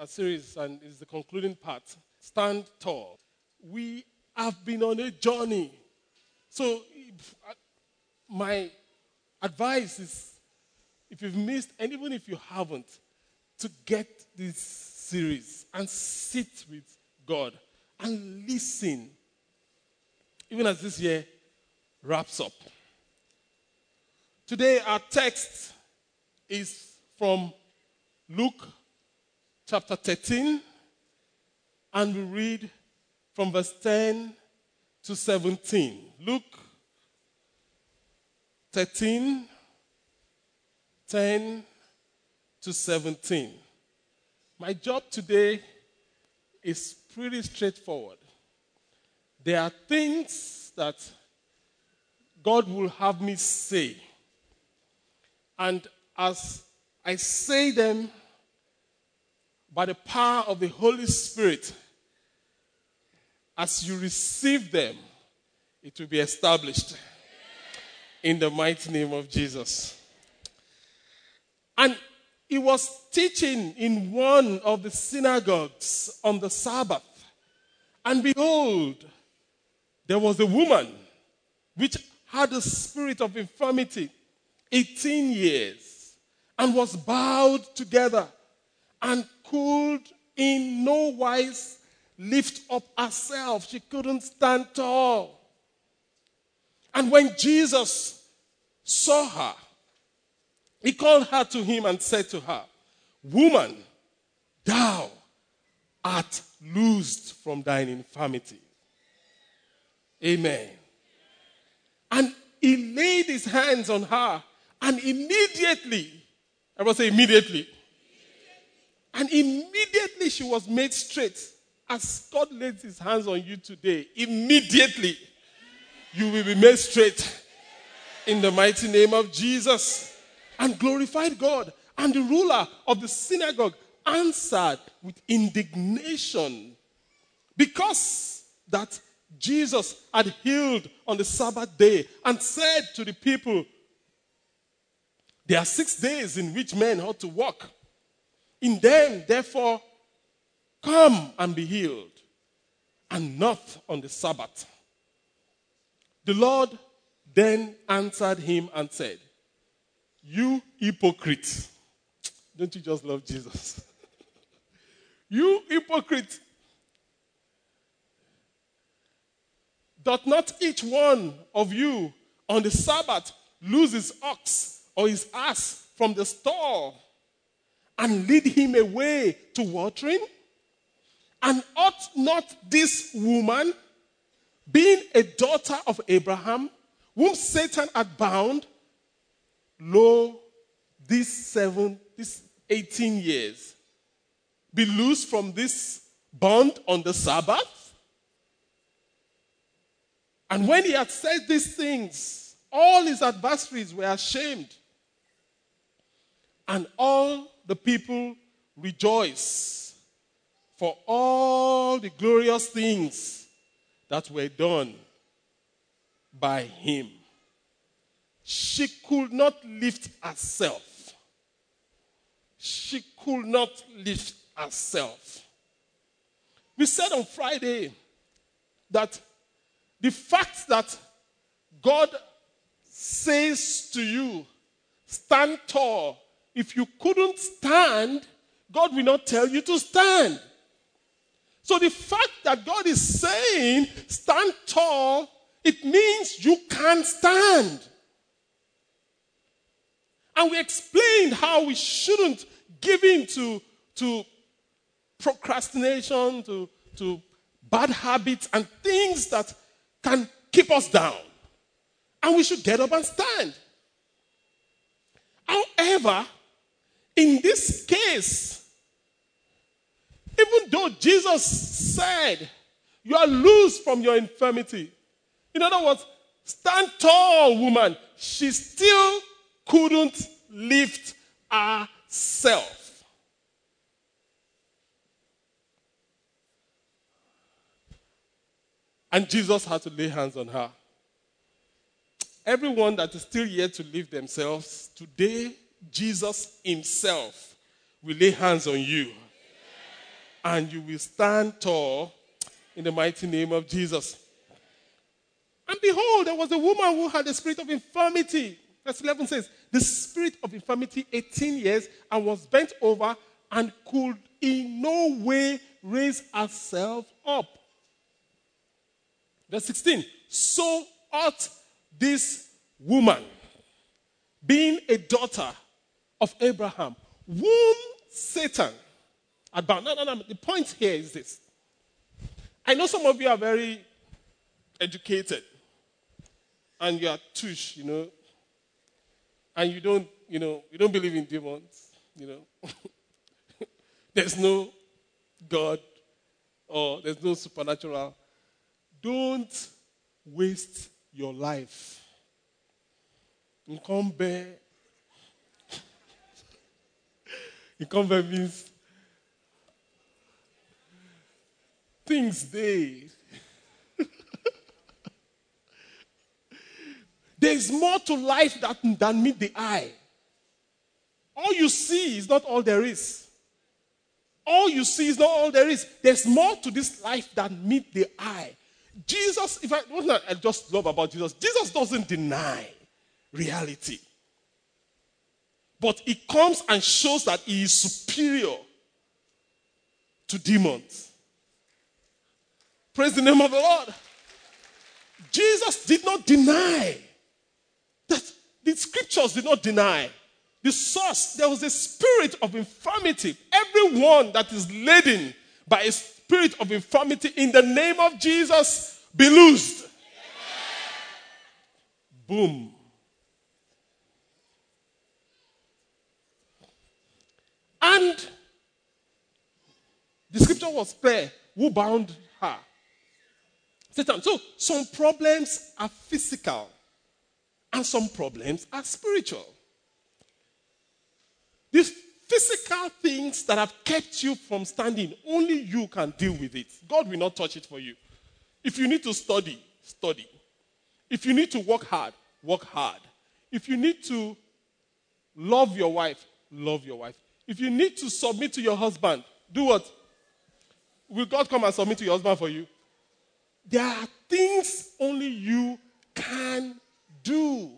a, series, and it's the concluding part Stand Tall. We have been on a journey. So, uh, my advice is if you've missed, and even if you haven't, to get this series and sit with God and listen, even as this year wraps up. Today, our text is from Luke chapter 13, and we read from verse 10 to 17. Luke 13, 10 to 17. My job today is pretty straightforward. There are things that God will have me say. And as I say them by the power of the Holy Spirit, as you receive them, it will be established in the mighty name of Jesus. And he was teaching in one of the synagogues on the Sabbath. And behold, there was a woman which had a spirit of infirmity 18 years and was bowed together and could in no wise lift up herself. She couldn't stand tall. And when Jesus saw her, he called her to him and said to her, Woman, thou art loosed from thine infirmity. Amen. And he laid his hands on her, and immediately, I will say immediately, and immediately she was made straight. As God lays his hands on you today, immediately you will be made straight in the mighty name of Jesus. And glorified God. And the ruler of the synagogue answered with indignation because that Jesus had healed on the Sabbath day and said to the people, There are six days in which men ought to walk. In them, therefore, come and be healed, and not on the Sabbath. The Lord then answered him and said, You hypocrite. Don't you just love Jesus? you hypocrite. Doth not each one of you on the Sabbath lose his ox or his ass from the stall and lead him away to watering? And ought not this woman, being a daughter of Abraham, whom Satan had bound, lo, these seven, these 18 years, be loosed from this bond on the Sabbath? And when he had said these things, all his adversaries were ashamed. And all the people rejoice for all the glorious things that were done by him. She could not lift herself. She could not lift herself. We said on Friday that the fact that God says to you, stand tall, if you couldn't stand, God will not tell you to stand. So the fact that God is saying, stand tall, it means you can't stand. And we explained how we shouldn't give in to, to procrastination, to, to bad habits, and things that can keep us down. And we should get up and stand. However, in this case, even though Jesus said, You are loose from your infirmity. In other words, stand tall, woman. She still couldn't lift herself. And Jesus had to lay hands on her. Everyone that is still yet to live themselves, today, Jesus Himself will lay hands on you. And you will stand tall in the mighty name of Jesus. And behold, there was a woman who had a spirit of infirmity. Verse 11 says, The spirit of infirmity, 18 years, and was bent over and could in no way raise herself up. Verse 16, so ought this woman, being a daughter of Abraham, whom Satan had bound. No, no, no. The point here is this. I know some of you are very educated and you are tush, you know, and you don't, you know, you don't believe in demons, you know. there's no God or there's no supernatural. Don't waste your life. Nkombe. Nkombe means things they. There's more to life that, than meet the eye. All you see is not all there is. All you see is not all there is. There's more to this life than meet the eye. Jesus, if I what I just love about Jesus, Jesus doesn't deny reality. But he comes and shows that he is superior to demons. Praise the name of the Lord. Jesus did not deny that the scriptures did not deny the source. There was a spirit of infirmity. Everyone that is laden by a spirit of infirmity in the name of Jesus be loosed. Boom. And the scripture was clear who bound her? Satan. So some problems are physical and some problems are spiritual. These physical things that have kept you from standing, only you can deal with it. God will not touch it for you. If you need to study, study. If you need to work hard, work hard. If you need to love your wife, love your wife. If you need to submit to your husband, do what? Will God come and submit to your husband for you? There are things only you can do.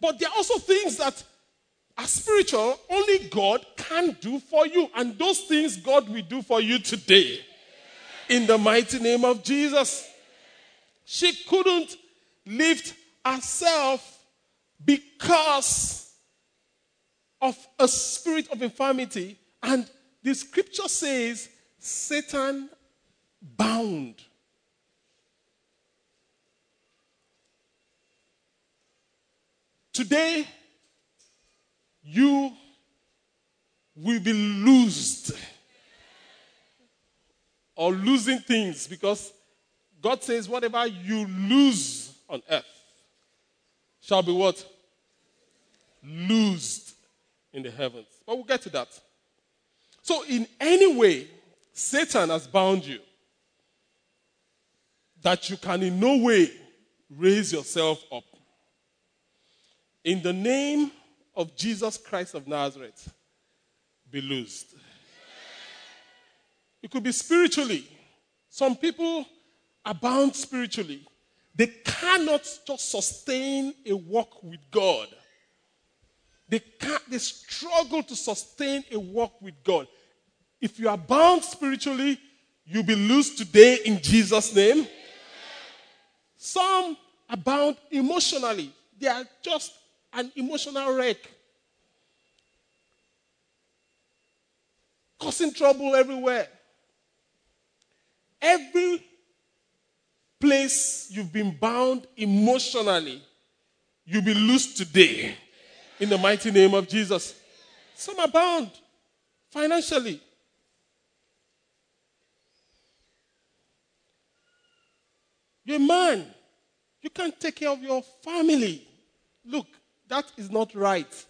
But there are also things that are spiritual, only God can do for you. And those things God will do for you today. In the mighty name of Jesus. She couldn't lift herself because of a spirit of infirmity. And the scripture says Satan bound. Today, you will be loosed or losing things because God says, whatever you lose on earth shall be what? Loosed in the heavens. But we'll get to that. So, in any way, Satan has bound you that you can in no way raise yourself up. In the name of Jesus Christ of Nazareth, be loosed. It could be spiritually. Some people are bound spiritually. They cannot just sustain a walk with God. They can't, they struggle to sustain a walk with God. If you are bound spiritually, you'll be loose today in Jesus' name. Some are bound emotionally. They are just an emotional wreck. Causing trouble everywhere. Every place you've been bound emotionally, you'll be loose today in the mighty name of Jesus. Some are bound financially. You're a man. You can't take care of your family. Look, that is not right.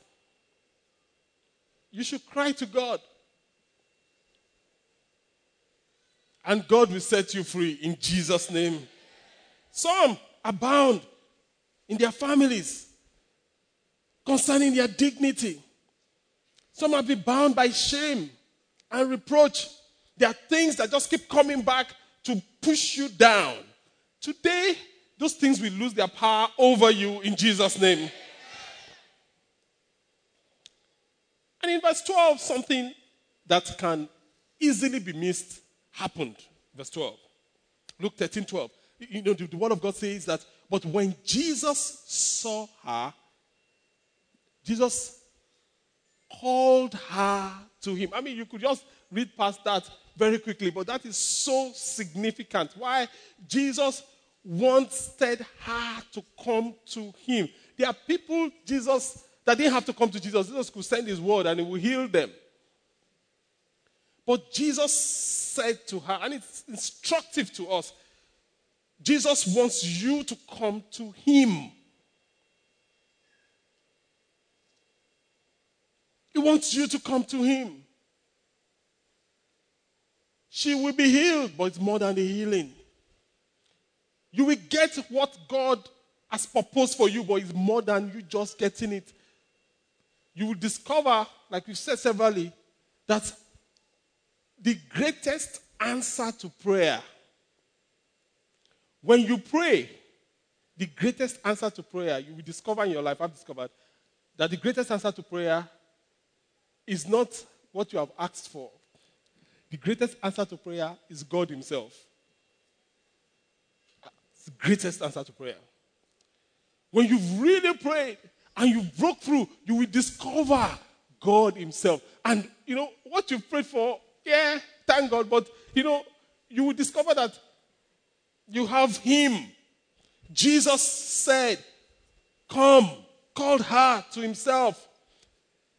You should cry to God. And God will set you free in Jesus' name. Some are bound in their families concerning their dignity. Some have been bound by shame and reproach. There are things that just keep coming back to push you down. Today, those things will lose their power over you in Jesus' name. And in verse 12, something that can easily be missed happened. Verse 12. Luke 13 12. You know, the, the word of God says that, but when Jesus saw her, Jesus called her to him. I mean, you could just read past that very quickly, but that is so significant. Why Jesus wanted her to come to him. There are people, Jesus, that didn't have to come to Jesus. Jesus could send his word and he will heal them. But Jesus said to her, and it's instructive to us Jesus wants you to come to him. He wants you to come to him. She will be healed, but it's more than the healing. You will get what God has proposed for you, but it's more than you just getting it. You will discover, like we said severally, that the greatest answer to prayer, when you pray, the greatest answer to prayer, you will discover in your life, I've discovered, that the greatest answer to prayer is not what you have asked for. The greatest answer to prayer is God Himself It's the greatest answer to prayer. When you've really prayed and you broke through, you will discover God Himself. And you know what you prayed for, yeah, thank God, but you know, you will discover that you have Him. Jesus said, Come, called her to Himself.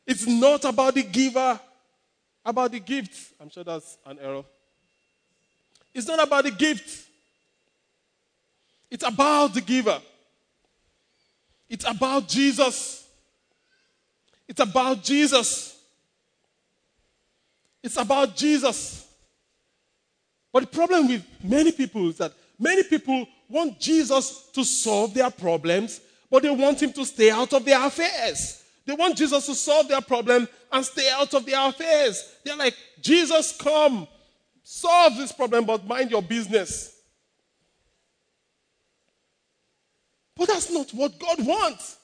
It's not about the giver, about the gift. I'm sure that's an error. It's not about the gift. It's about the giver. It's about Jesus. It's about Jesus. It's about Jesus. But the problem with many people is that many people want Jesus to solve their problems, but they want him to stay out of their affairs. They want Jesus to solve their problem and stay out of their affairs. They're like, Jesus, come, solve this problem, but mind your business. But that's not what God wants.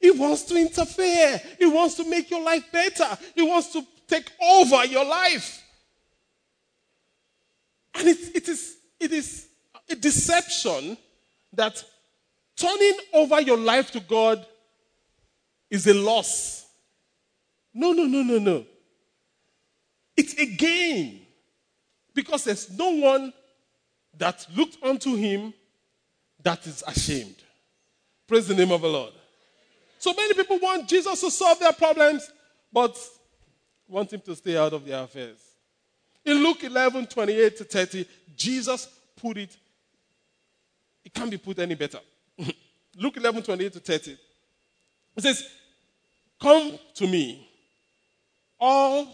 He wants to interfere. He wants to make your life better. He wants to take over your life. And it, it, is, it is a deception that turning over your life to God is a loss. No, no, no, no, no. It's a gain. Because there's no one that looked unto him that is ashamed. Praise the name of the Lord. So many people want Jesus to solve their problems, but want him to stay out of their affairs. In Luke 11 28 to 30, Jesus put it, it can't be put any better. Luke 11 28 to 30. It says, Come to me, all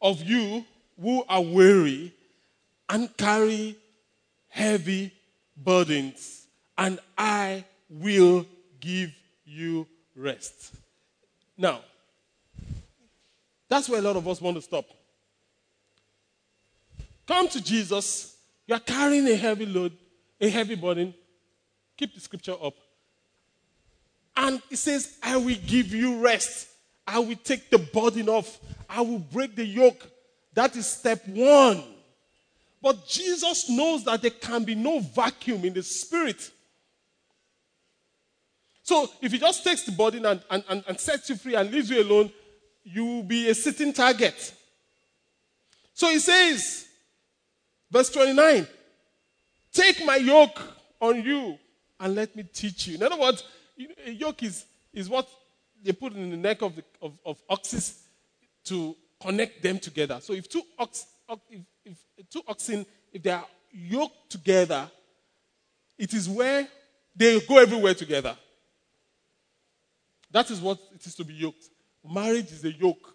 of you who are weary and carry heavy burdens, and I will give you rest. Now, that's where a lot of us want to stop. Come to Jesus. You are carrying a heavy load, a heavy burden. Keep the scripture up. And he says, I will give you rest. I will take the burden off. I will break the yoke. That is step one. But Jesus knows that there can be no vacuum in the spirit. So if he just takes the burden and, and, and, and sets you free and leaves you alone, you will be a sitting target. So he says, verse 29, take my yoke on you and let me teach you. In other words, a yoke is, is what they put in the neck of, the, of, of oxes to connect them together. So if two ox, if, if two oxen, if they are yoked together, it is where they go everywhere together. That is what it is to be yoked. Marriage is a yoke.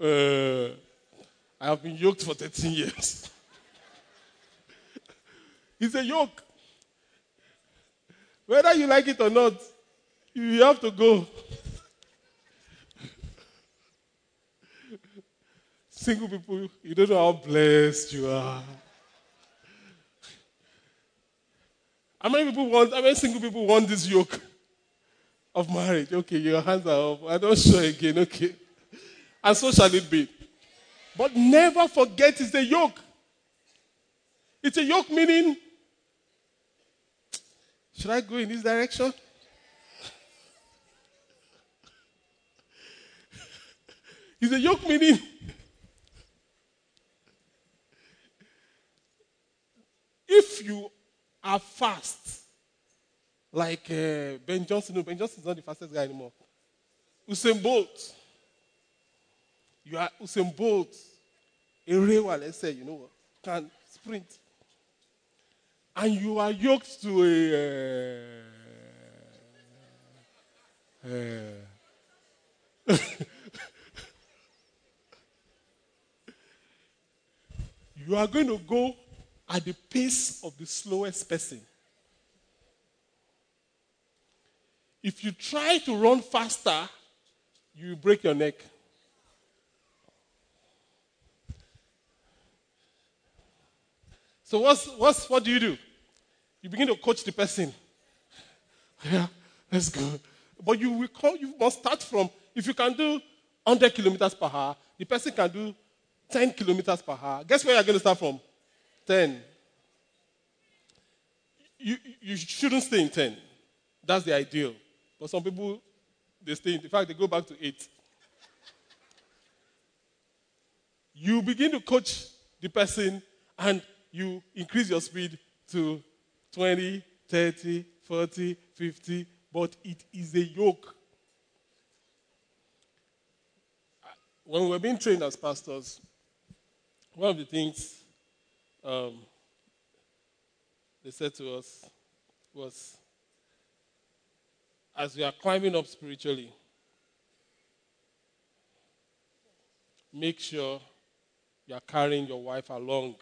Uh, I have been yoked for 13 years. It's a yoke. Whether you like it or not, you have to go. Single people, you don't know how blessed you are. How many people want, how many single people want this yoke of marriage? Okay, your hands are up. I don't show again, okay. And so shall it be. But never forget it's a yoke. It's a yoke meaning, should I go in this direction? It's a yoke meaning, if you are fast, like uh, Ben Johnson, no, Ben Johnson is not the fastest guy anymore. Usain Bolt. You are Usain Bolt. A railway, let's say, you know, can sprint. And you are yoked to a. Uh, uh, you are going to go at the pace of the slowest person. If you try to run faster, you break your neck. So what's, what's what do you do? You begin to coach the person. Yeah, let's go. But you will call, you must start from if you can do 100 kilometers per hour, the person can do 10 kilometers per hour. Guess where you're going to start from? 10. You, you shouldn't stay in 10. That's the ideal. But some people, they stay in, in fact, they go back to 8. You begin to coach the person and you increase your speed to 20, 30, 40, 50, but it is a yoke. When we were being trained as pastors, one of the things um, they said to us was as we are climbing up spiritually, make sure you are carrying your wife along.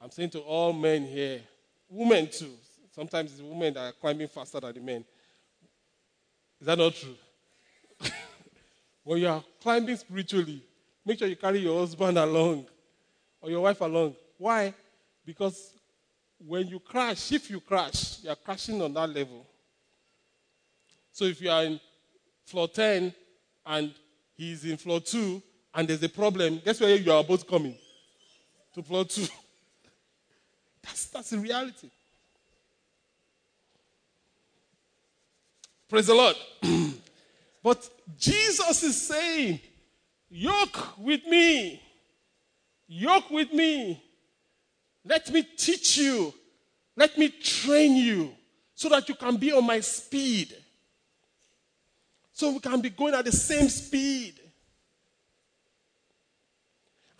I'm saying to all men here, women too. Sometimes it's women that are climbing faster than the men. Is that not true? when you are climbing spiritually, make sure you carry your husband along or your wife along. Why? Because when you crash, if you crash, you are crashing on that level. So if you are in floor 10 and he's in floor 2 and there's a problem, guess where you are both coming? To floor 2. That's, that's the reality. Praise the Lord. but Jesus is saying, Yoke with me. Yoke with me. Let me teach you. Let me train you so that you can be on my speed. So we can be going at the same speed.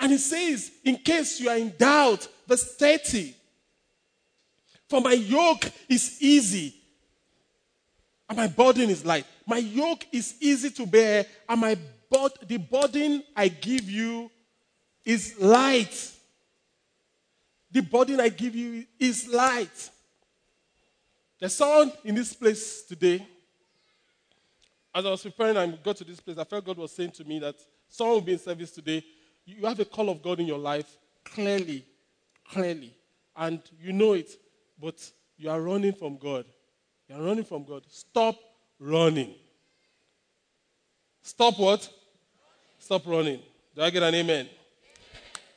And he says, in case you are in doubt, verse 30, for my yoke is easy and my burden is light. My yoke is easy to bear and my but the burden I give you is light. The burden I give you is light. There's someone in this place today. As I was preparing and got to this place, I felt God was saying to me that someone will be in service today. You have a call of God in your life clearly, clearly, and you know it but you are running from God. You are running from God. Stop running. Stop what? Stop running. Do I get an amen?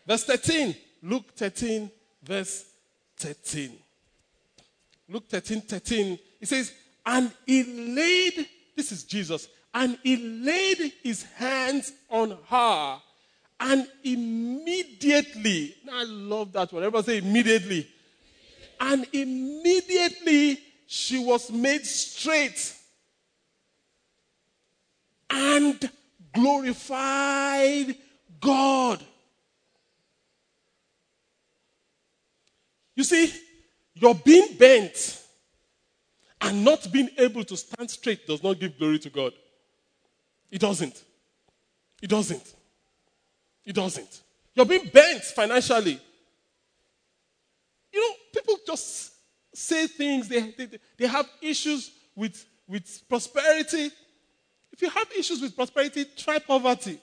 Verse 13. Luke 13, verse 13. Luke 13, 13. It says, And he laid, this is Jesus, and he laid his hands on her, and immediately, I love that one. Everybody say immediately and immediately she was made straight and glorified God. You see, your being bent and not being able to stand straight does not give glory to God. It doesn't. It doesn't. It doesn't. You're being bent financially. Just say things, they, they, they have issues with, with prosperity. If you have issues with prosperity, try poverty.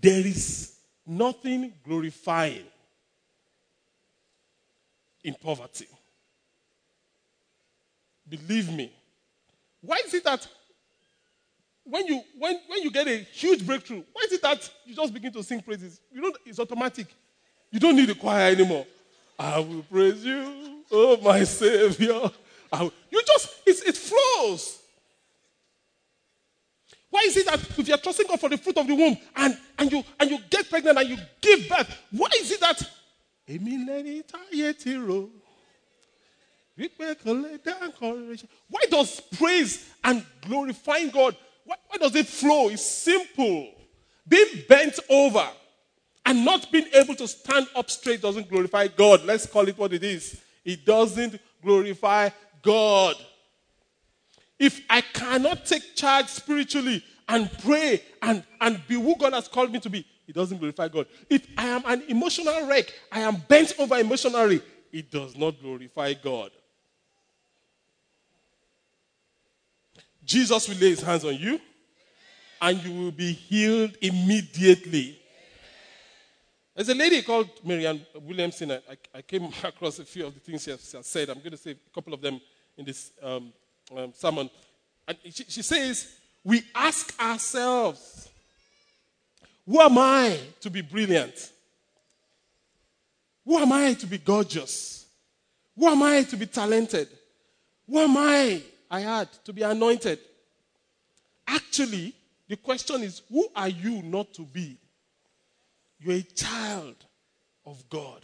There is nothing glorifying in poverty. Believe me. Why is it that when you when, when you get a huge breakthrough, why is it that you just begin to sing praises? You know it's automatic. You don't need a choir anymore. I will praise you, oh my Savior. You just it flows. Why is it that if you're trusting God for the fruit of the womb and, and you and you get pregnant and you give birth, why is it that why does praise and glorifying God, why, does it flow? It's simple. Being bent over and not being able to stand up straight doesn't glorify God. Let's call it what it is. It doesn't glorify God. If I cannot take charge spiritually and pray and, and be who God has called me to be, it doesn't glorify God. If I am an emotional wreck, I am bent over emotionally, it does not glorify God. Jesus will lay his hands on you and you will be healed immediately. There's a lady called Marianne Williamson. I, I, came across a few of the things she has, said. I'm going to say a couple of them in this um, um, sermon. And she, she says, We ask ourselves, who am I to be brilliant? Who am I to be gorgeous? Who am I to be talented? Who am I, I had, to be anointed? Actually, the question is who are you not to be? You're a child of God.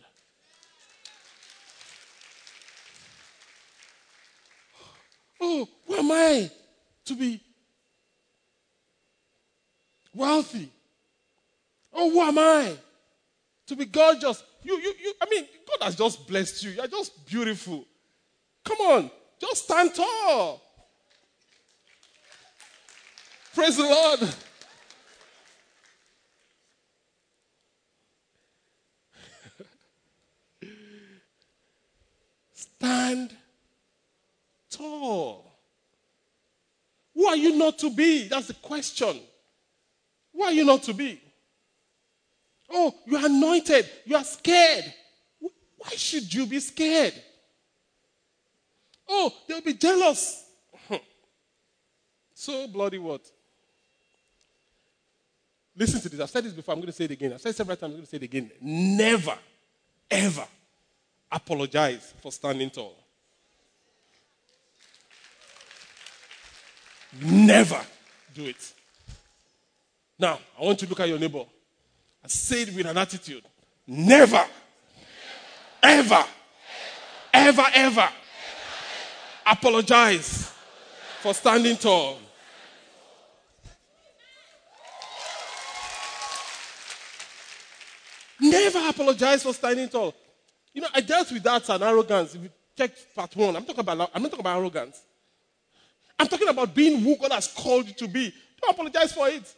Oh, who am I to be wealthy? Oh, who am I to be gorgeous? You, you, you, I mean, God has just blessed you. You're just beautiful. Come on, just stand tall. Praise the Lord. Stand tall. Who are you not to be? That's the question. Who are you not to be? Oh, you are anointed. You are scared. Why should you be scared? Oh, they'll be jealous. so bloody what? Listen to this. I've said this before. I'm going to say it again. I've said it several times. I'm going to say it again. Never, ever apologize for standing tall. Never do it. Now, I want you to look at your neighbor I say it with an attitude. Never, ever, ever, ever apologize for standing tall. Never apologize for standing tall. You know, I dealt with that and arrogance. If you check part one, I'm talking about I'm not talking about arrogance. I'm talking about being who God has called you to be. Don't apologize for it.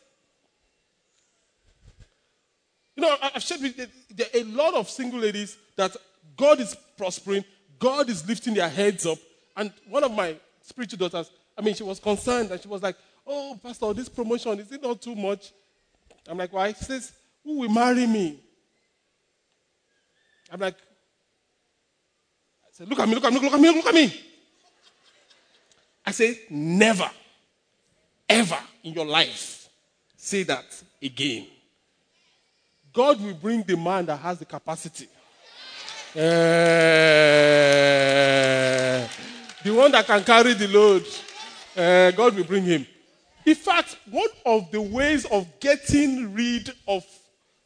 You know, I've shared with there are a lot of single ladies that God is prospering, God is lifting their heads up. And one of my spiritual daughters, I mean, she was concerned and she was like, Oh, Pastor, this promotion, is it not too much? I'm like, Why? She says, Who will marry me? I'm like, I said, Look at me, look at me, look at me, look at me. I say, Never, ever in your life say that again. God will bring the man that has the capacity. Uh, the one that can carry the load. Uh, God will bring him. In fact, one of the ways of getting rid of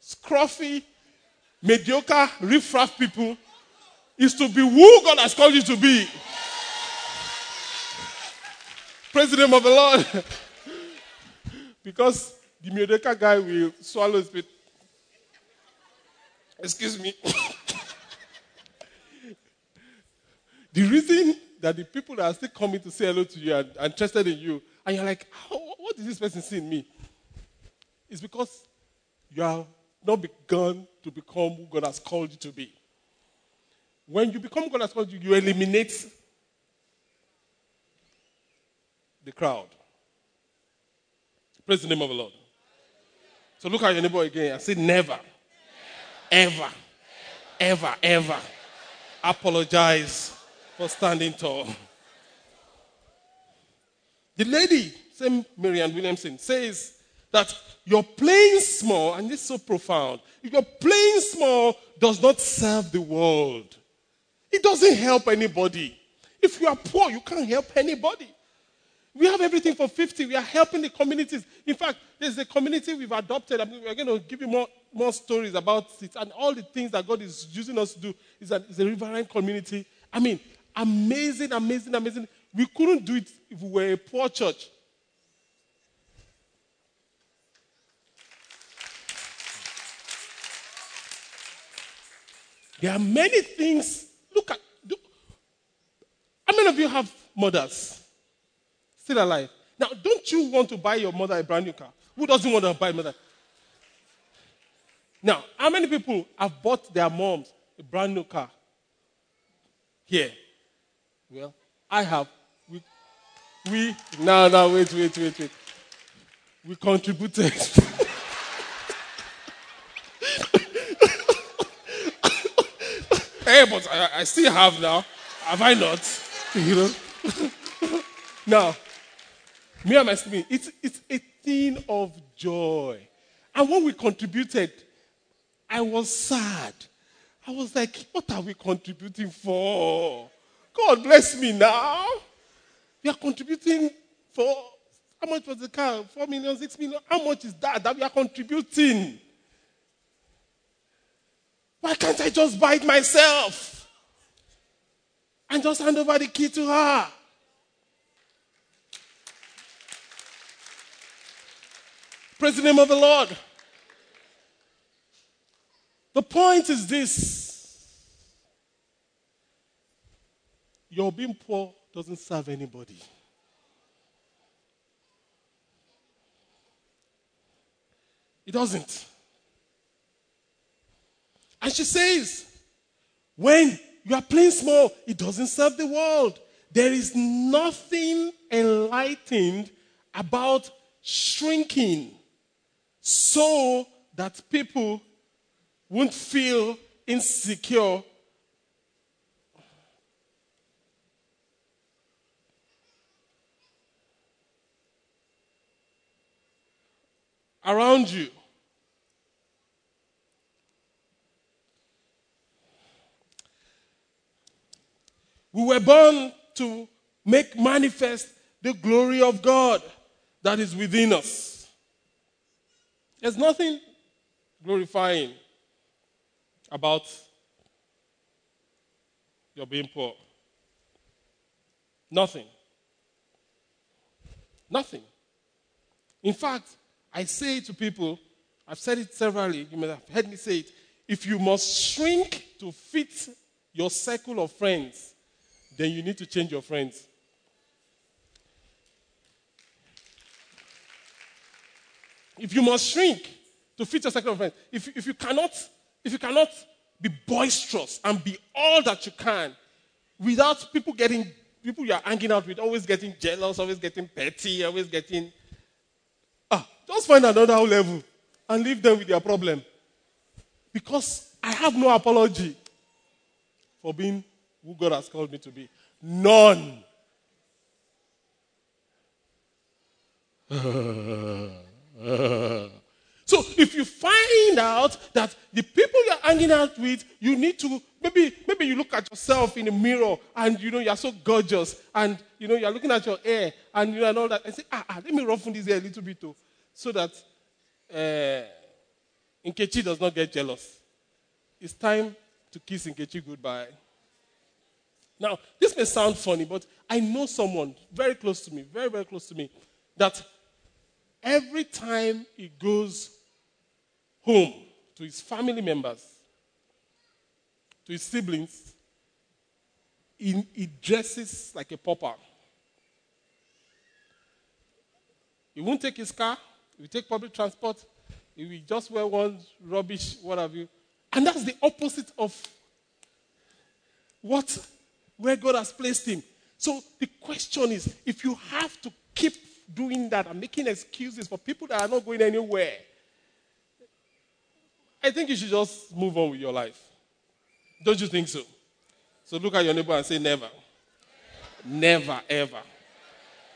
scruffy, mediocre, riffraff people is to be who God has called you to be. Praise the name of the Lord. because the mediocre guy will swallow his spit. Excuse me. the reason that the people that are still coming to say hello to you and are interested in you, and you're like, what is this person see in me? It's because you have not begun to become who God has called you to be. When you become God has called you, you eliminate the crowd. Praise the name of the Lord. So look at your neighbor again and say, never, ever, ever, ever apologize for standing tall. The lady, same Marianne Williamson, says that you're playing small, and this is so profound. You're playing small, does not serve the world. It doesn't help anybody. If you are poor, you can't help anybody. We have everything for 50. We are helping the communities. In fact, there's a community we've adopted. I mean, we're going to give you more, more stories about it. And all the things that God is using us to do is a, a riverine community. I mean, amazing, amazing, amazing. We couldn't do it if we were a poor church. There are many things. Look at. Do, how many of you have mothers? Still alive. Now, don't you want to buy your mother a brand new car? Who doesn't want to buy mother? Now, how many people have bought their moms a brand new car? Here. Well, I have. We, we no, no, wait, wait, wait, wait. We contributed. hey, but I, I still have now. Have I not? You know? now, me and my sister, it's, it's a thing of joy. And when we contributed, I was sad. I was like, what are we contributing for? God bless me now. We are contributing for how much was the car? Four million, six million. How much is that that we are contributing? Why can't I just buy it myself? And just hand over the key to her. Praise the name of the Lord. The point is this your being poor doesn't serve anybody. It doesn't. And she says, when you are playing small, it doesn't serve the world. There is nothing enlightened about shrinking so that people won't feel insecure around you. We were born to make manifest the glory of God that is within us. There's nothing glorifying about your being poor. Nothing. Nothing. In fact, I say to people, I've said it severally, you may have heard me say it. If you must shrink to fit your circle of friends, then you need to change your friends. If you must shrink to fit your circle of friends, if, if you cannot, if you cannot be boisterous and be all that you can without people getting people you're hanging out with always getting jealous, always getting petty, always getting ah, just find another level and leave them with their problem. Because I have no apology for being who God has called me to be. None. if you find out that the people you're hanging out with, you need to maybe maybe you look at yourself in the mirror and you know you're so gorgeous and you know you're looking at your hair and you know and all that and say ah, ah let me roughen this hair a little bit too, so that uh, Nkechi does not get jealous. It's time to kiss Nkechi goodbye. Now, this may sound funny, but I know someone very close to me, very, very close to me, that every time he goes home to his family members, to his siblings, he, he dresses like a pauper. He won't take his car, he will take public transport, he will just wear one rubbish, what have you. And that's the opposite of what where God has placed him. So the question is if you have to keep doing that and making excuses for people that are not going anywhere, I think you should just move on with your life. Don't you think so? So look at your neighbor and say, Never. Never, ever.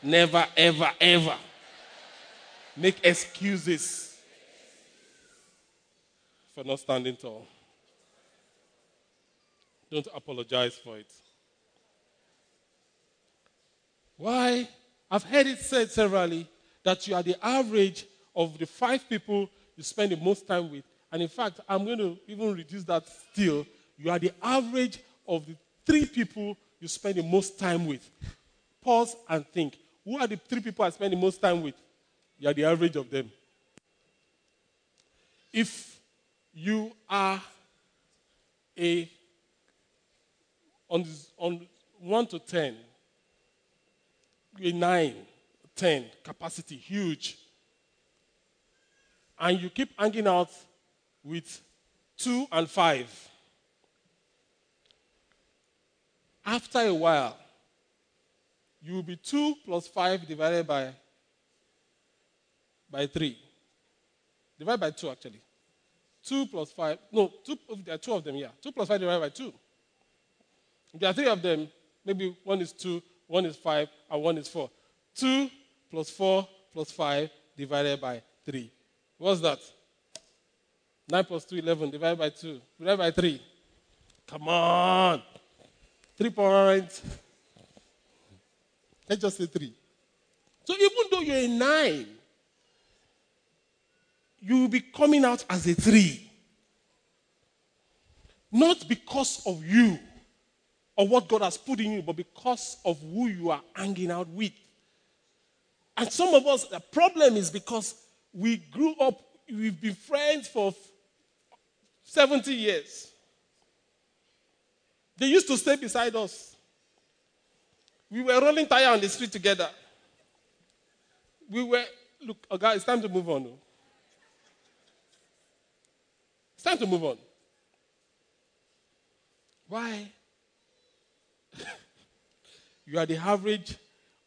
Never, ever, ever. Make excuses for not standing tall. Don't apologize for it. Why? I've heard it said severally that you are the average of the five people you spend the most time with. And in fact, I'm going to even reduce that still. You are the average of the three people you spend the most time with. Pause and think. Who are the three people I spend the most time with? You are the average of them. If you are a on, on 1 to 10, a 9, 10 capacity, huge. And you keep hanging out with 2 and 5. After a while, you will be 2 plus 5 divided by, by 3. Divided by 2, actually. 2 plus 5. No, two, there are two of them, yeah. 2 plus 5 divided by 2. If there are three of them, maybe one is 2, one is 5, and one is 4. 2 plus 4 plus 5 divided by 3. What's that? 9 plus 2, 11 divided by 2. Divided by 3. Come on. 3 points. Let's just say 3. So even though you're a 9, you will be coming out as a 3. Not because of you or what God has put in you, but because of who you are hanging out with. And some of us, the problem is because we grew up, we've been friends for 70 years. They used to stay beside us. We were rolling tire on the street together. We were, look, oh God, it's time to move on. Oh. It's time to move on. Why? you are the average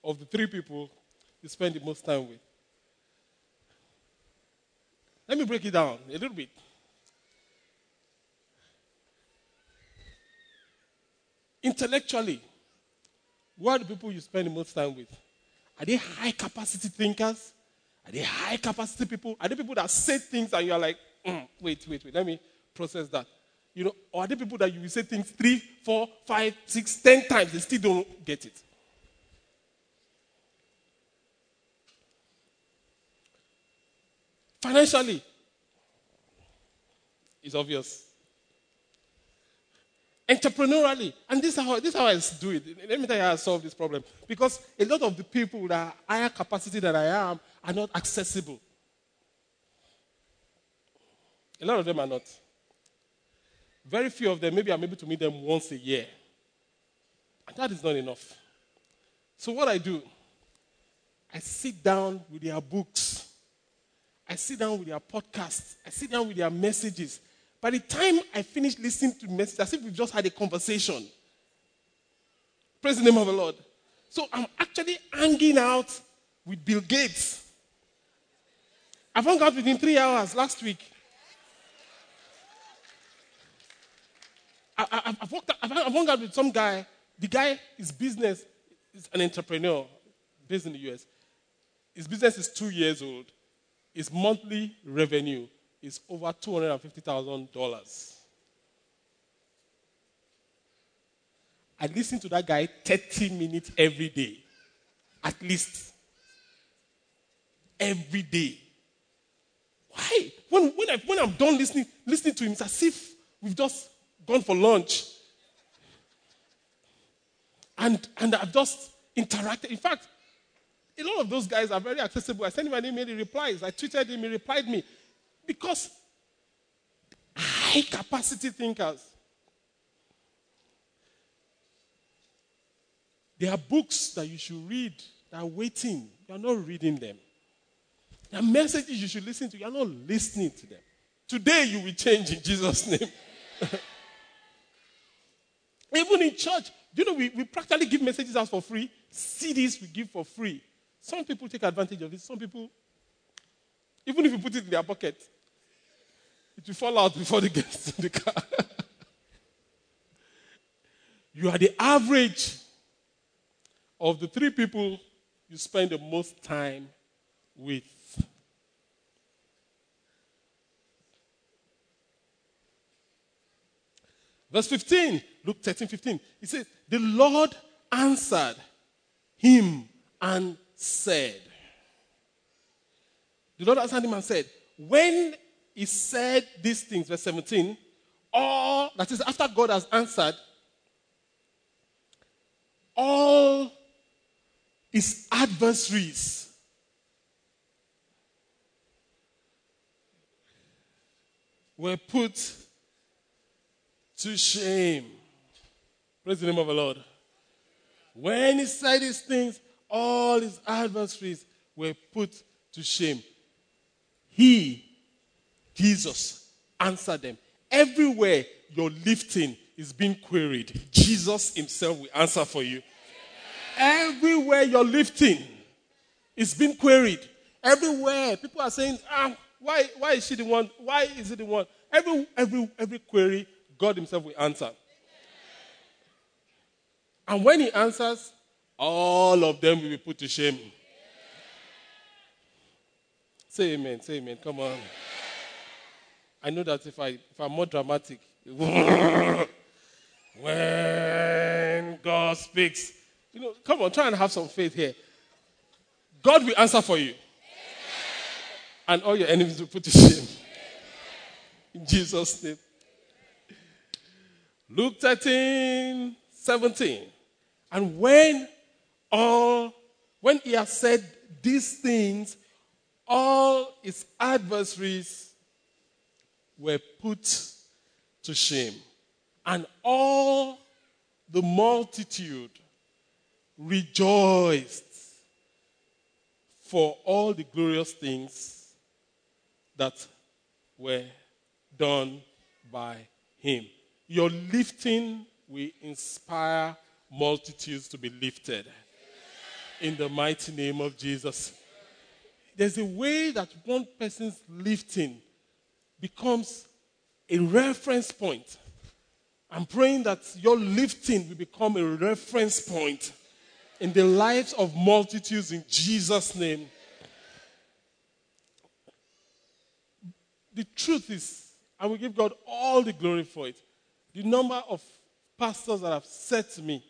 of the three people you spend the most time with. Let me break it down a little bit. Intellectually, who are the people you spend the most time with? Are they high capacity thinkers? Are they high capacity people? Are they people that say things and you're like, mm, wait, wait, wait, let me process that? You know, or are there people that you will say things three, four, five, six, ten times, they still don't get it? Financially, it's obvious. Entrepreneurially, and this is, how, this is how I do it. Let me tell you how I solve this problem. Because a lot of the people that are higher capacity than I am are not accessible. A lot of them are not. Very few of them, maybe I'm able to meet them once a year. And that is not enough. So, what I do, I sit down with their books, I sit down with their podcasts, I sit down with their messages. By the time I finish listening to messages, as if we've just had a conversation. Praise the name of the Lord. So, I'm actually hanging out with Bill Gates. I've hung out with him three hours last week. I, have worked, I've, I've hung out with some guy. The guy, his business is an entrepreneur based in the US. His business is two years old. His monthly revenue is over $250,000. I listen to that guy 30 minutes every day, at least. Every day. Why? When, when, I, when I'm done listening, listening to him, it's as if we've just gone for lunch. And, and I've just interacted. In fact, a lot of those guys are very accessible. I sent him an email, he replies. I tweeted him, he replied me. Because high capacity thinkers. There are books that you should read that are waiting. You are not reading them. There are messages you should listen to. You are not listening to them. Today you will change in Jesus' name. Even in church, you know, we, we practically give messages out for free. CDs we give for free. Some people take advantage of it. Some people, even if you put it in their pocket, it will fall out before they get to the car. you are the average of the three people you spend the most time with. Verse 15, Luke 13 15. He says, The Lord answered him and said, The Lord answered him and said, When he said these things, verse 17, all, that is, after God has answered, all his adversaries were put to shame. Praise the name of the Lord. When he said these things, all his adversaries were put to shame. He, Jesus, answered them. Everywhere you're lifting is being queried, Jesus himself will answer for you. Everywhere you're lifting is being queried. Everywhere people are saying, ah, why, why is she the one? Why is it the one? Every, every, every query, God Himself will answer. And when He answers, all of them will be put to shame. Say amen, say amen. Come on. I know that if, I, if I'm more dramatic, when God speaks, you know, come on, try and have some faith here. God will answer for you. And all your enemies will put to shame. In Jesus' name. Luke 13, 17. And when all, when he has said these things, all his adversaries were put to shame. And all the multitude rejoiced for all the glorious things that were done by him. Your lifting will inspire multitudes to be lifted. In the mighty name of Jesus. There's a way that one person's lifting becomes a reference point. I'm praying that your lifting will become a reference point in the lives of multitudes in Jesus' name. The truth is, I will give God all the glory for it. The number of pastors that have said to me,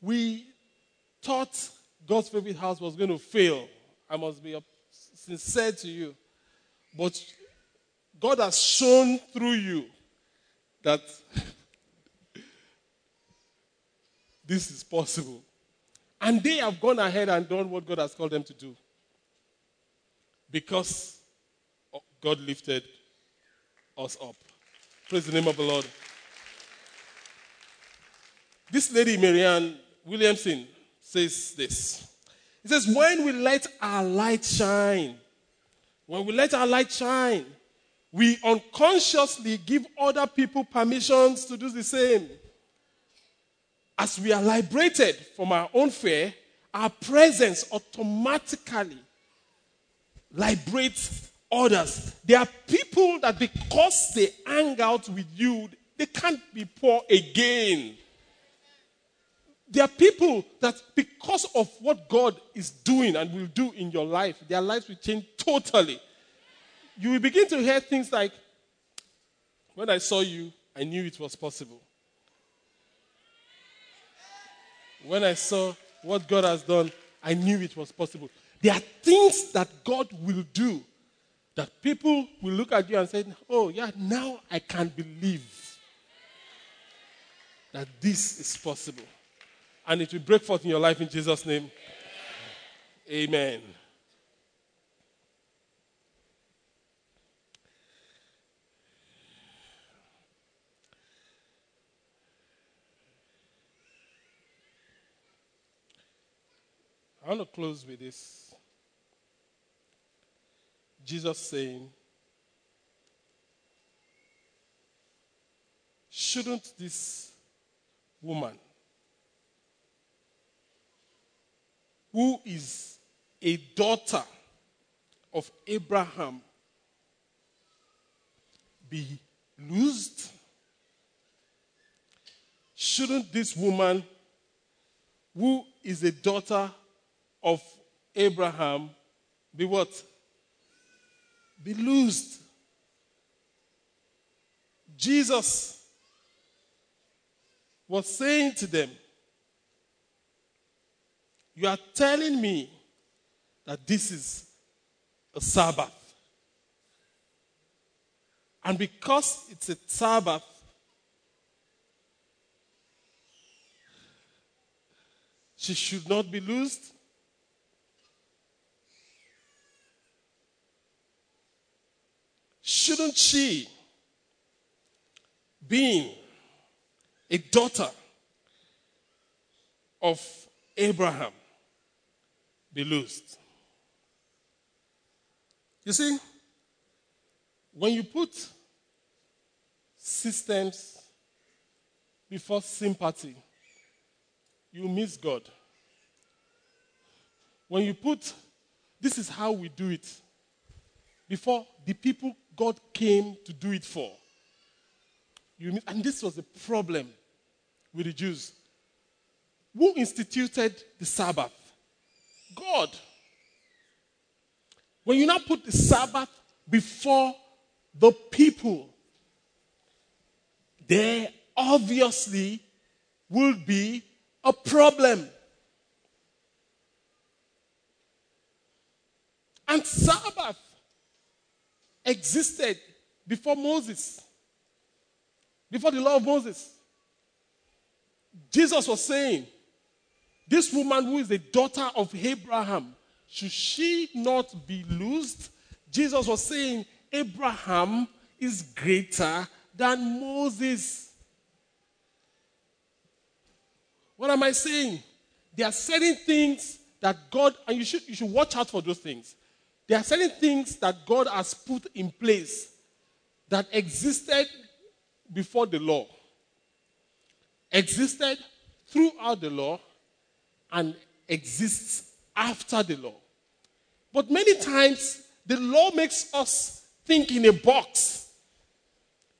we thought God's favorite house was going to fail. I must be sincere to you. But God has shown through you that this is possible. And they have gone ahead and done what God has called them to do. Because God lifted us up. Praise the name of the Lord. This lady, Marianne Williamson, says this. It says, When we let our light shine, when we let our light shine, we unconsciously give other people permissions to do the same. As we are liberated from our own fear, our presence automatically liberates others. There are people that because they hang out with you, they can't be poor again. There are people that because of what God is doing and will do in your life, their lives will change totally. You will begin to hear things like, When I saw you, I knew it was possible. When I saw what God has done, I knew it was possible. There are things that God will do That people will look at you and say, Oh, yeah, now I can believe that this is possible. And it will break forth in your life in Jesus' name. Amen. I want to close with this. Jesus saying, Shouldn't this woman, who is a daughter of Abraham, be loosed? Shouldn't this woman, who is a daughter of Abraham, be what? Be loosed. Jesus was saying to them, You are telling me that this is a Sabbath. And because it's a Sabbath, she should not be loosed. Shouldn't she, being a daughter of Abraham, be loosed? You see, when you put systems before sympathy, you miss God. When you put, this is how we do it, before the people God came to do it for. You miss, and this was the problem with the Jews. Who instituted the Sabbath? God. When you now put the Sabbath before the people, there obviously will be a problem. And Sabbath existed before Moses, before the law of Moses. Jesus was saying, This woman who is the daughter of Abraham, should she not be loosed? Jesus was saying, Abraham is greater than Moses. What am I saying? There are certain things that God, and you should, you should watch out for those things. There are certain things that God has put in place that existed before the law, existed throughout the law, and exists after the law. But many times, the law makes us think in a box.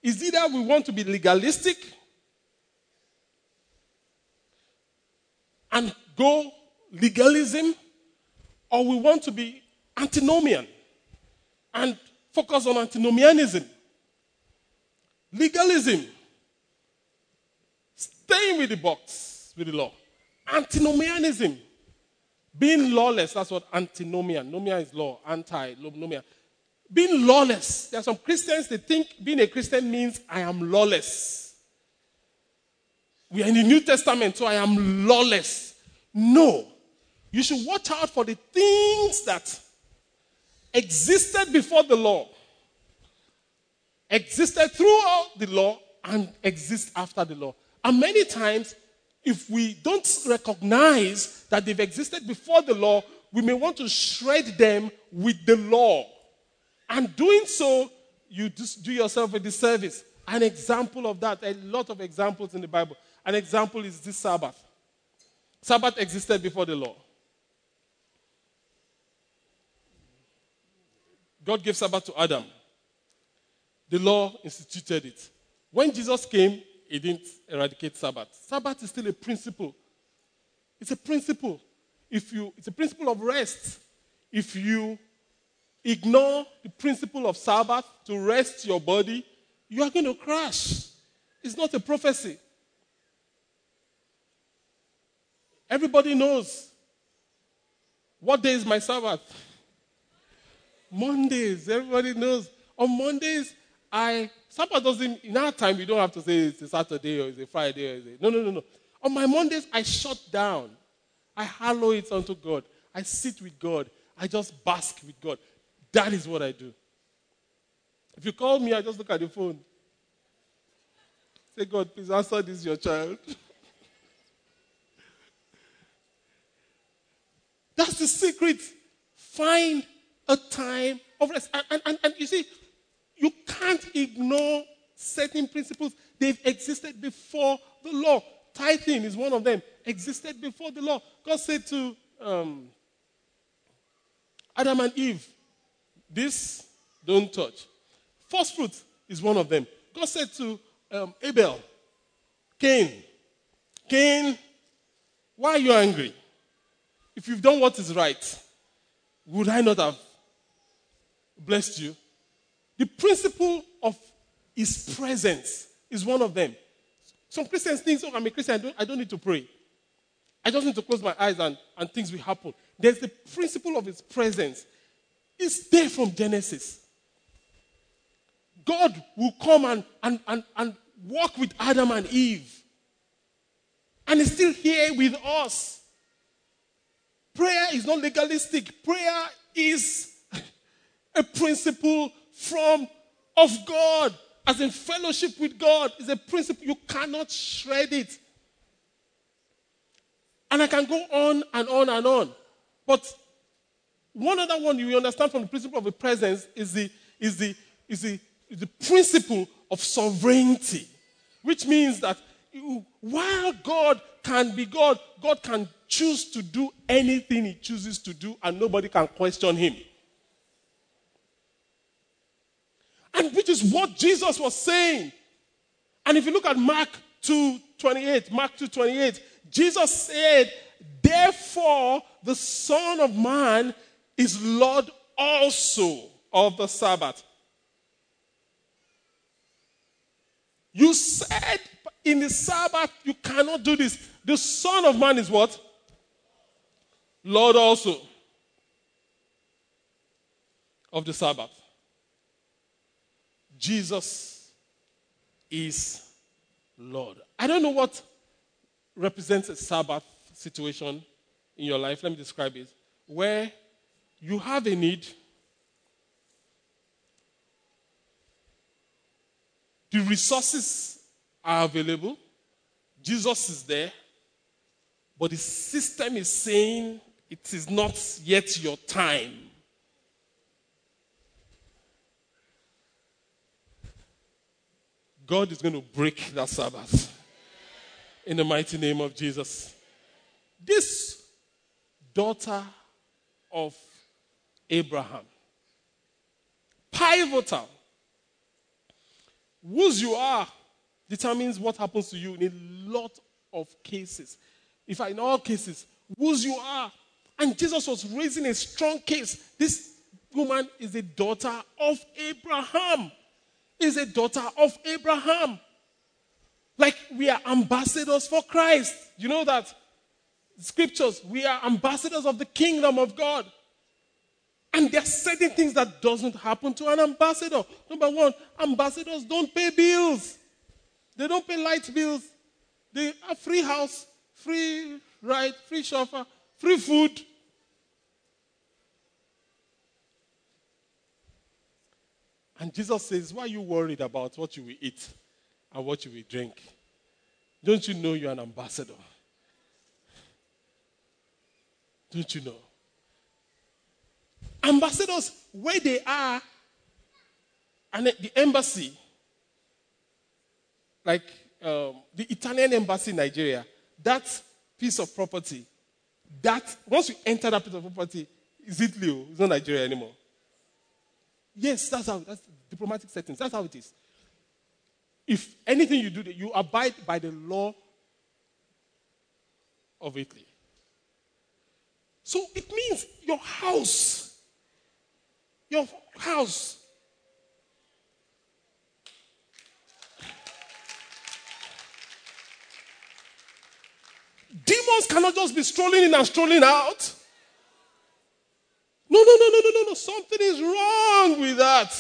Is either we want to be legalistic and go legalism, or we want to be antinomian and focus on antinomianism. Legalism, staying with the box, with the law. Antinomianism, being lawless, that's what antinomian. Nomia is law, anti, nomia. Being lawless. There are some Christians, they think being a Christian means I am lawless. We are in the New Testament, so I am lawless. No. You should watch out for the things that existed before the law, existed throughout the law, and exist after the law. And many times, if we don't recognize that they've existed before the law, we may want to shred them with the law. And doing so, you just do yourself a disservice. An example of that, a lot of examples in the Bible. An example is this Sabbath. Sabbath existed before the law. God gave Sabbath to Adam. The law instituted it. When Jesus came, he didn't eradicate Sabbath. Sabbath is still a principle. It's a principle. If you, it's a principle of rest. If you ignore the principle of Sabbath to rest your body, you are going to crash. It's not a prophecy. Everybody knows what day is my Sabbath. Mondays, everybody knows. On Mondays, I Sabbath doesn't in our time we don't have to say it's a Saturday or it's a Friday or it's a, no no no no. On my Mondays, I shut down. I hallow it unto God. I sit with God. I just bask with God. That is what I do. If you call me, I just look at the phone. Say, God, please answer this, your child. That's the secret. Find a time of rest. And, and, and you see, you can't ignore certain principles. They've existed before the law. Tithing is one of them. Existed before the law. God said to um, Adam and Eve, This don't touch. First fruit is one of them. God said to um, Abel, Cain, Cain, why are you angry? If you've done what is right, would I not have blessed you? The principle of his presence is one of them. Some Christians think, oh, I'm a Christian, I don't, I don't need to pray. I just need to close my eyes and, and things will happen. There's the principle of his presence. It's there from Genesis. God will come and, and, and, and walk with Adam and Eve. And he's still here with us. Prayer is not legalistic. Prayer is a principle from of God, as in fellowship with God, is a principle you cannot shred it. And I can go on and on and on. But one other one you understand from the principle of the presence is the, is the, is the, is the principle of sovereignty, which means that while God can be God, God can choose to do anything he chooses to do, and nobody can question him. And which is what Jesus was saying. And if you look at Mark 2 28, Mark 2 28, Jesus said, Therefore, the Son of Man is Lord also of the Sabbath. You said in the Sabbath you cannot do this. The Son of Man is what? Lord also of the Sabbath. Jesus is Lord. I don't know what represents a Sabbath situation in your life. Let me describe it. Where you have a need, the resources are available, Jesus is there, but the system is saying it is not yet your time. God is going to break that Sabbath in the mighty name of Jesus. This daughter of Abraham, pivotal, whose you are determines what happens to you in a lot of cases. In fact, in all cases, whose you are. And Jesus was raising a strong case. This woman is a daughter of Abraham is a daughter of Abraham. Like we are ambassadors for Christ. You know that? Scriptures, we are ambassadors of the kingdom of God. And there are certain things that doesn't happen to an ambassador. Number one, ambassadors don't pay bills. They don't pay light bills. They have free house, free ride, free chauffeur, free food. And Jesus says, Why are you worried about what you will eat and what you will drink? Don't you know you're an ambassador? Don't you know? Ambassadors, where they are, and the embassy, like um, the Italian embassy in Nigeria, that piece of property, that once you enter that piece of property, is Italy, it's not Nigeria anymore. Yes, that's how that's diplomatic settings. That's how it is. If anything you do, you abide by the law of Italy. So it means your house, your house. Demons cannot just be strolling in and strolling out. No, no, no, no, no, no, no. Something is wrong with that.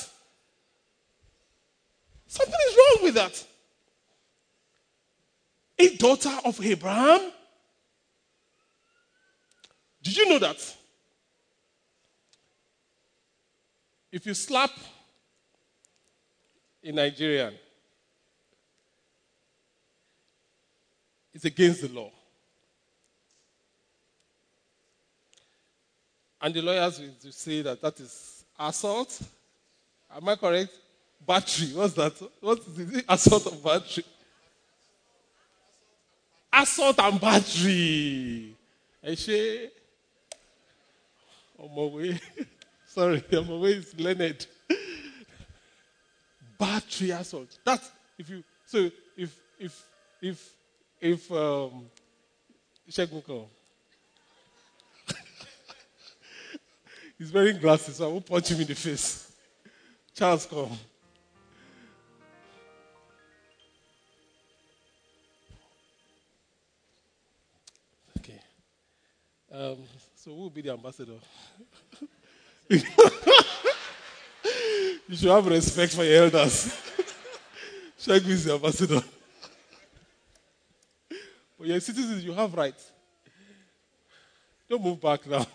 Something is wrong with that. A daughter of Abraham? Did you know that? If you slap a Nigerian, it's against the law. And the lawyers will say that that is assault. Am I correct? Battery. What's that? What is it? Assault of battery. Assault and battery. Ẹ ṣe ọmọwé sorry ọmọwé is learned. Battery assault. That's if you so if if if if um Ṣẹ́gun He's wearing glasses, so I won't punch him in the face. Charles, come. Okay. Um, so who will be the ambassador? you should have respect for your elders. Shaggy is the ambassador. But you're citizens, you have rights. Don't move back now.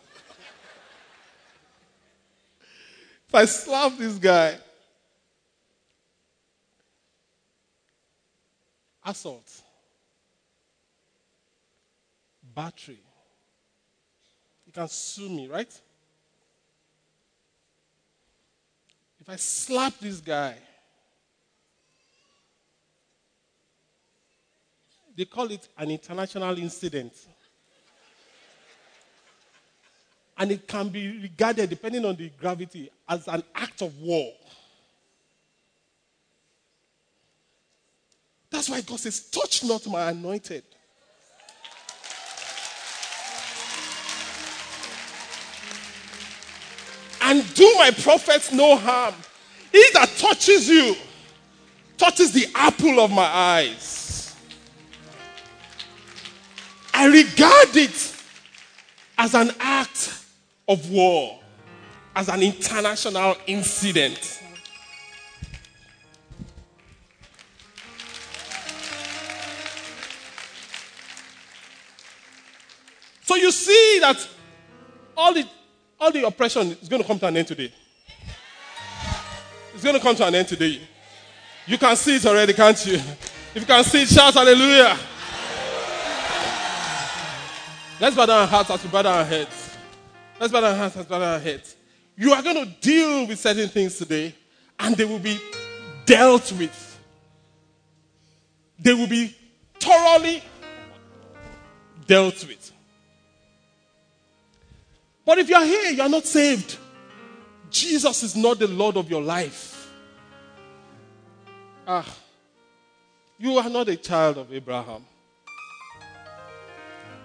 If I slap this guy, assault, battery, you can sue me, right? If I slap this guy, they call it an international incident. And it can be regarded, depending on the gravity, as an act of war. That's why God says, Touch not my anointed. And do my prophets no harm. He that touches you touches the apple of my eyes. I regard it as an act of war, as an international incident. So you see that all the, all the oppression is going to come to an end today. It's going to come to an end today. You can see it already, can't you? If you can see it, shout hallelujah. Let's bow down our hearts as we bow down our heads. Hearts as we bow our heads. You are going to deal with certain things today, and they will be dealt with. They will be thoroughly dealt with. But if you are here, you are not saved. Jesus is not the Lord of your life. Ah, you are not a child of Abraham.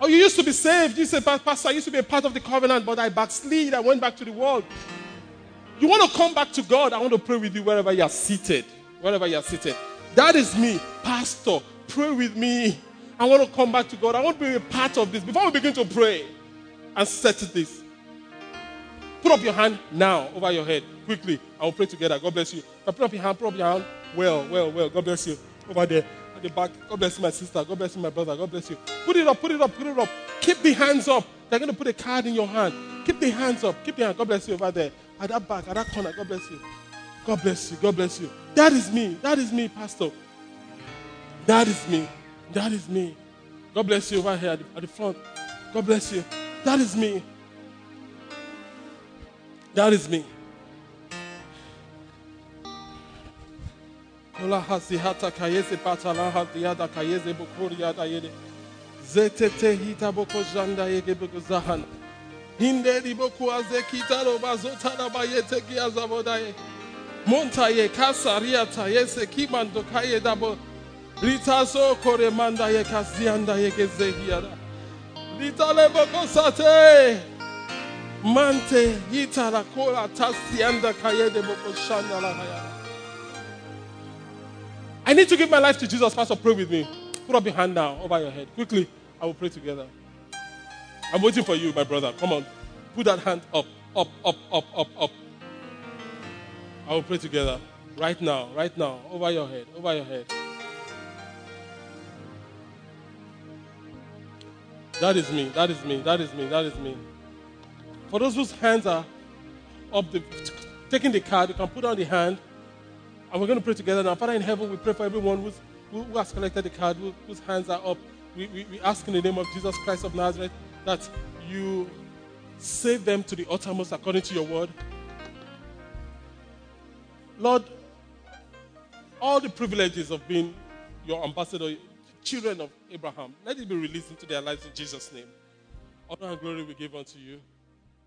Oh, you used to be saved. You said, Pastor, I used to be a part of the covenant, but I backslid. I went back to the world. You want to come back to God? I want to pray with you wherever you are seated. Wherever you are seated. That is me, Pastor. Pray with me. I want to come back to God. I want to be a part of this. Before we begin to pray and set this, put up your hand now over your head quickly. I will pray together. God bless you. Now put up your hand. Put up your hand. Well, well, well. God bless you. Over there the back. God bless you, my sister. God bless you, my brother. God bless you. Put it up. Put it up. Put it up. Keep the hands up. They're going to put a card in your hand. Keep the hands up. Keep the hand. God bless you over there. At that back. At that corner. God bless you. God bless you. God bless you. That is me. That is me, Pastor. That is me. That is me. God bless you over here at the, at the front. God bless you. That is me. That is me. Ola hasihata kayese patala hatiada kayeze bukuria da yede. Zetete hita boko janda yege boko zahan. Hinde di boku azekita lo bazota da bayete ki azavodaye. Montaye kasaria tayese kimando kaye dabo. Rita so kore manda ye kasianda yege zehiada. Rita le boko sate. Mante yitara kola tasianda kayede boko shanda la hayada. I need to give my life to Jesus. Pastor, pray with me. Put up your hand now over your head. Quickly, I will pray together. I'm waiting for you, my brother. Come on. Put that hand up, up, up, up, up, up. I will pray together. Right now, right now. Over your head, over your head. That is me, that is me, that is me, that is me. For those whose hands are up, the, taking the card, you can put on the hand, and we're going to pray together now. Father in heaven, we pray for everyone who's, who, who has collected the card, who, whose hands are up. We, we, we ask in the name of Jesus Christ of Nazareth that you save them to the uttermost according to your word. Lord, all the privileges of being your ambassador, children of Abraham, let it be released into their lives in Jesus' name. Honor and glory we give unto you.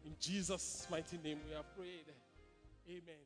In Jesus' mighty name we have prayed. Amen.